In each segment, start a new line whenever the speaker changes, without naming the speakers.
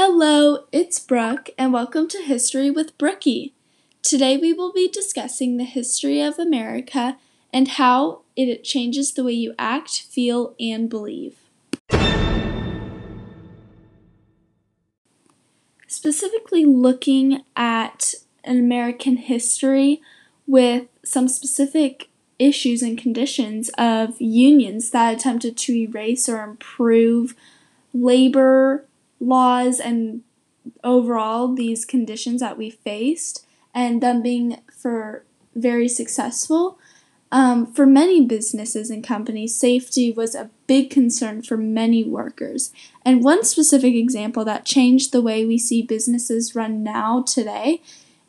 Hello, it's Brooke, and welcome to History with Brookie. Today we will be discussing the history of America and how it changes the way you act, feel, and believe. Specifically, looking at an American history with some specific issues and conditions of unions that attempted to erase or improve labor laws and overall these conditions that we faced and them being for very successful. Um, for many businesses and companies safety was a big concern for many workers. And one specific example that changed the way we see businesses run now today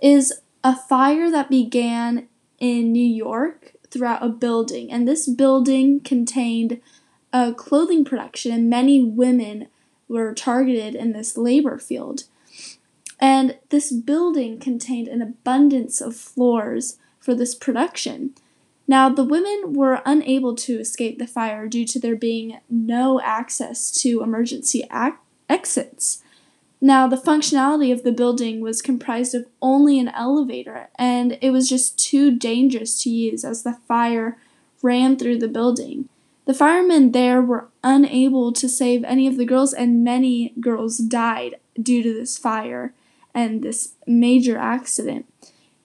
is a fire that began in new york throughout a building. And this building contained a clothing production and many women were targeted in this labor field. And this building contained an abundance of floors for this production. Now, the women were unable to escape the fire due to there being no access to emergency ac- exits. Now, the functionality of the building was comprised of only an elevator, and it was just too dangerous to use as the fire ran through the building. The firemen there were unable to save any of the girls, and many girls died due to this fire and this major accident.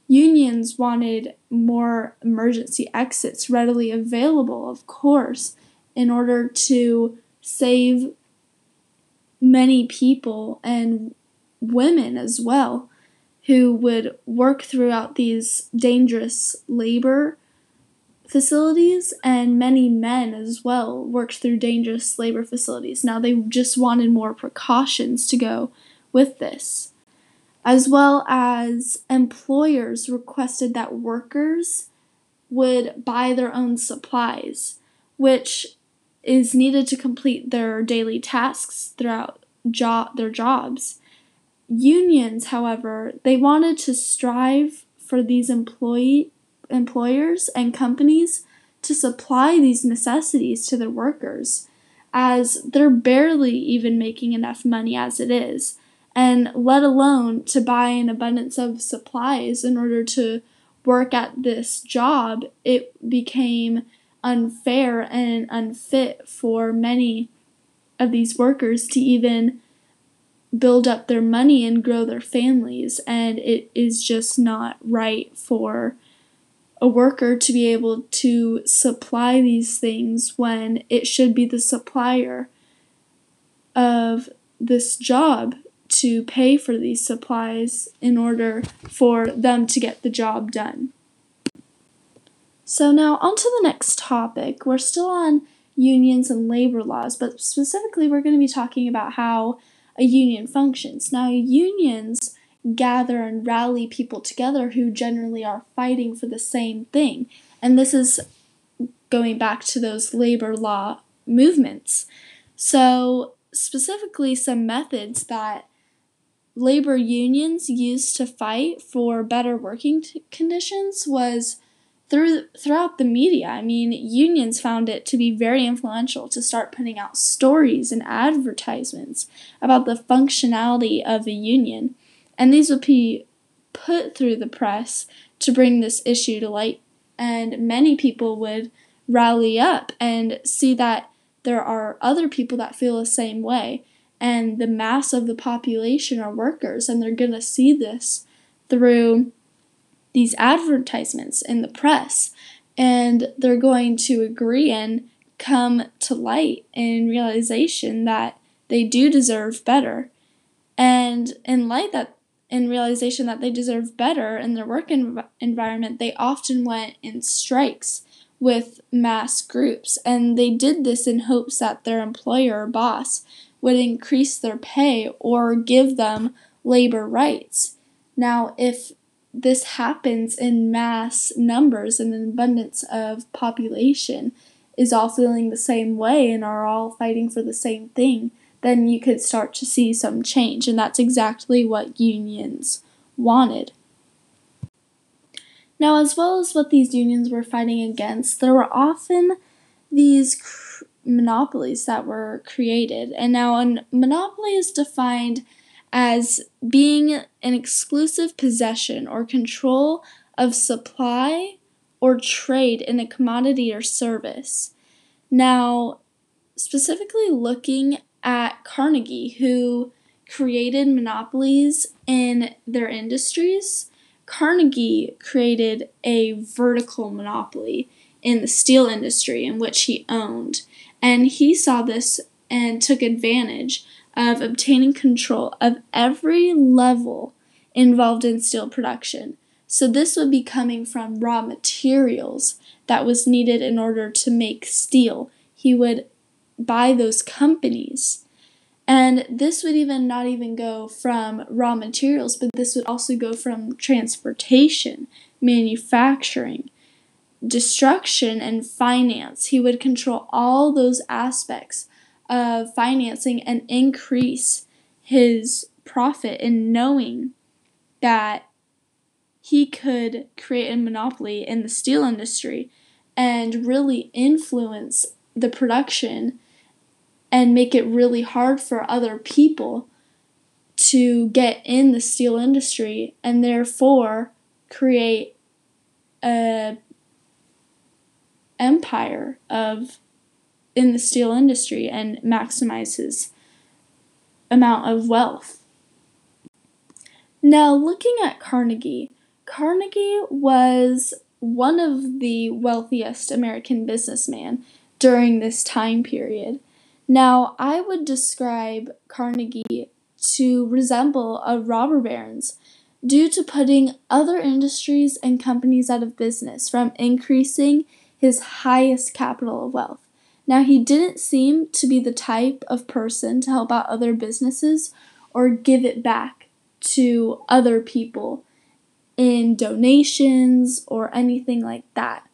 Unions wanted more emergency exits readily available, of course, in order to save many people and women as well who would work throughout these dangerous labor facilities, and many men as well worked through dangerous labor facilities. Now, they just wanted more precautions to go with this. As well as employers requested that workers would buy their own supplies, which is needed to complete their daily tasks throughout job their jobs. Unions, however, they wanted to strive for these employee employers and companies to supply these necessities to their workers, as they're barely even making enough money as it is, and let alone to buy an abundance of supplies in order to work at this job, it became unfair and unfit for many of these workers to even build up their money and grow their families and it is just not right for a worker to be able to supply these things when it should be the supplier of this job to pay for these supplies in order for them to get the job done. So, now on to the next topic. We're still on unions and labor laws, but specifically, we're going to be talking about how a union functions. Now, unions gather and rally people together who generally are fighting for the same thing. And this is going back to those labor law movements. So, specifically, some methods that labor unions used to fight for better working t- conditions was through throughout the media. I mean, unions found it to be very influential to start putting out stories and advertisements about the functionality of a union and these would be put through the press to bring this issue to light. And many people would rally up and see that there are other people that feel the same way. And the mass of the population are workers, and they're going to see this through these advertisements in the press. And they're going to agree and come to light in realization that they do deserve better. And in light that in realization that they deserve better in their work env- environment, they often went in strikes with mass groups. And they did this in hopes that their employer or boss would increase their pay or give them labor rights. Now, if this happens in mass numbers and an abundance of population is all feeling the same way and are all fighting for the same thing, then you could start to see some change. And that's exactly what unions wanted. Now, as well as what these unions were fighting against, there were often these cr- monopolies that were created. And now, a monopoly is defined as being an exclusive possession or control of supply or trade in a commodity or service. Now, specifically looking at Carnegie, who created monopolies in their industries, Carnegie created a vertical monopoly in the steel industry in which he owned. And he saw this and took advantage of obtaining control of every level involved in steel production. So this would be coming from raw materials that was needed in order to make steel. He would buy those companies and this would even not even go from raw materials, but this would also go from transportation, manufacturing, destruction, and finance. He would control all those aspects of financing and increase his profit in knowing that he could create a monopoly in the steel industry and really influence the production and make it really hard for other people to get in the steel industry and therefore create a empire of in the steel industry and maximize his amount of wealth. Now, looking at Carnegie, Carnegie was one of the wealthiest American businessmen during this time period. Now, I would describe Carnegie to resemble a robber baron's due to putting other industries and companies out of business from increasing his highest capital of wealth. Now, he didn't seem to be the type of person to help out other businesses or give it back to other people in donations or anything like that.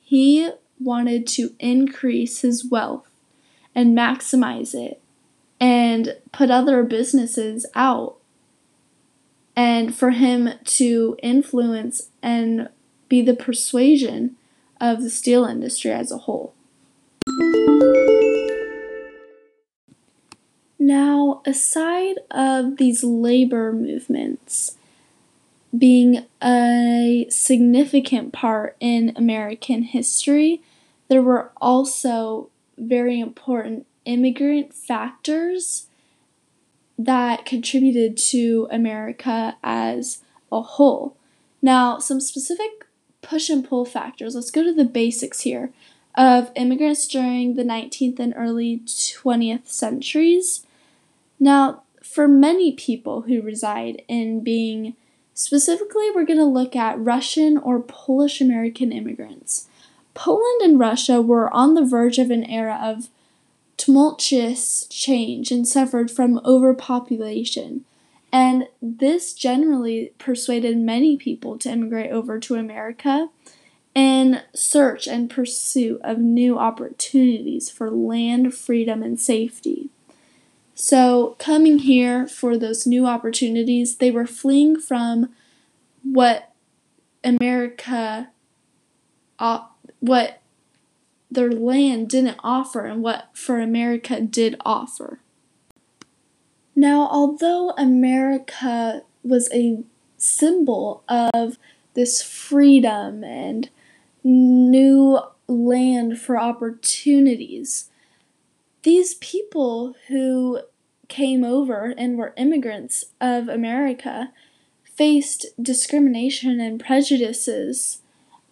He wanted to increase his wealth and maximize it and put other businesses out and for him to influence and be the persuasion of the steel industry as a whole. Now, aside of these labor movements being a significant part in American history, there were also very important immigrant factors that contributed to America as a whole. Now, some specific push and pull factors. Let's go to the basics here of immigrants during the 19th and early 20th centuries. Now, for many people who reside in being specifically, we're going to look at Russian or Polish American immigrants. Poland and Russia were on the verge of an era of tumultuous change and suffered from overpopulation. And this generally persuaded many people to immigrate over to America in search and pursuit of new opportunities for land, freedom, and safety. So, coming here for those new opportunities, they were fleeing from what America uh, what their land didn't offer and what for America did offer. Now, although America was a symbol of this freedom and new land for opportunities, these people who came over and were immigrants of America faced discrimination and prejudices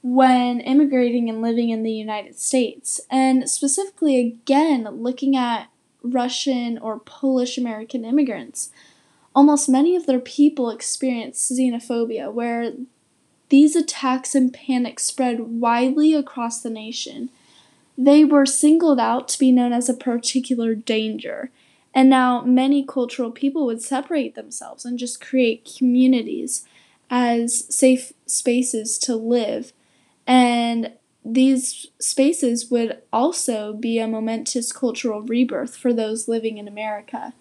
when immigrating and living in the United States. And specifically, again, looking at Russian or Polish American immigrants, almost many of their people experienced xenophobia, where these attacks and panic spread widely across the nation. They were singled out to be known as a particular danger. And now many cultural people would separate themselves and just create communities as safe spaces to live and these spaces would also be a momentous cultural rebirth for those living in America.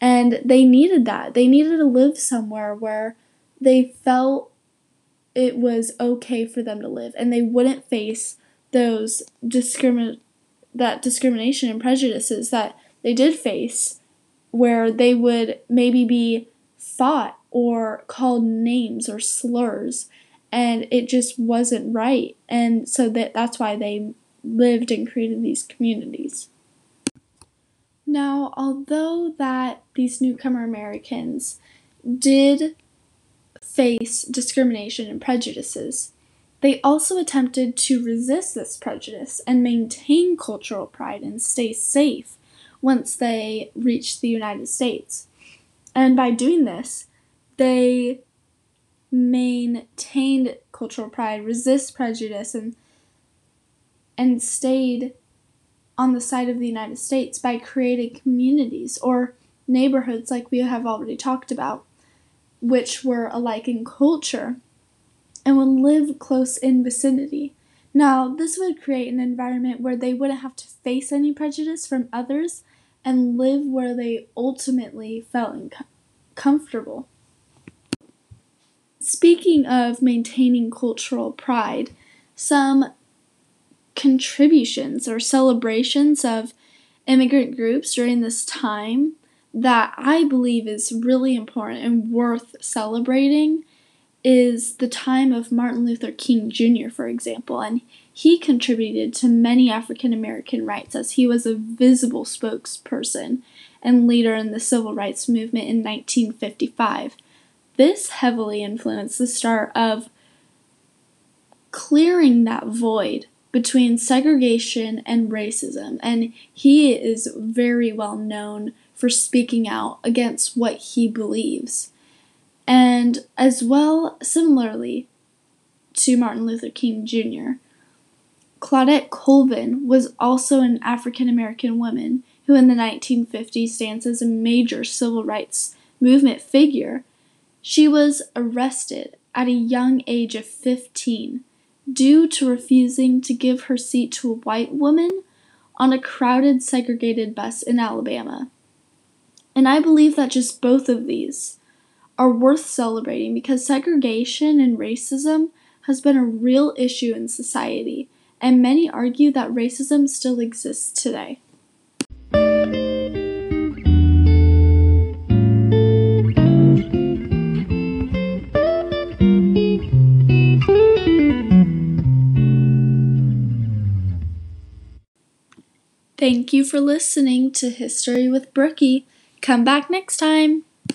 And they needed that. They needed to live somewhere where they felt it was okay for them to live and they wouldn't face those discrimin that discrimination and prejudices that they did face where they would maybe be fought or called names or slurs and it just wasn't right and so that that's why they lived and created these communities now although that these newcomer americans did face discrimination and prejudices they also attempted to resist this prejudice and maintain cultural pride and stay safe once they reached the United States. And by doing this, they maintained cultural pride, resist prejudice, and and stayed on the side of the United States by creating communities or neighborhoods like we have already talked about, which were alike in culture and would live close in vicinity. Now, this would create an environment where they wouldn't have to face any prejudice from others and live where they ultimately felt comfortable. Speaking of maintaining cultural pride, some contributions or celebrations of immigrant groups during this time that I believe is really important and worth celebrating is the time of Martin Luther King Jr., for example, and he contributed to many African American rights as he was a visible spokesperson and leader in the civil rights movement in 1955. This heavily influenced the start of clearing that void between segregation and racism, and he is very well known for speaking out against what he believes. And as well, similarly to Martin Luther King Jr., Claudette Colvin was also an African American woman who in the 1950s stands as a major civil rights movement figure. She was arrested at a young age of 15 due to refusing to give her seat to a white woman on a crowded segregated bus in Alabama. And I believe that just both of these are worth celebrating because segregation and racism has been a real issue in society and many argue that racism still exists today. Thank you for listening to History with Brookie. Come back next time.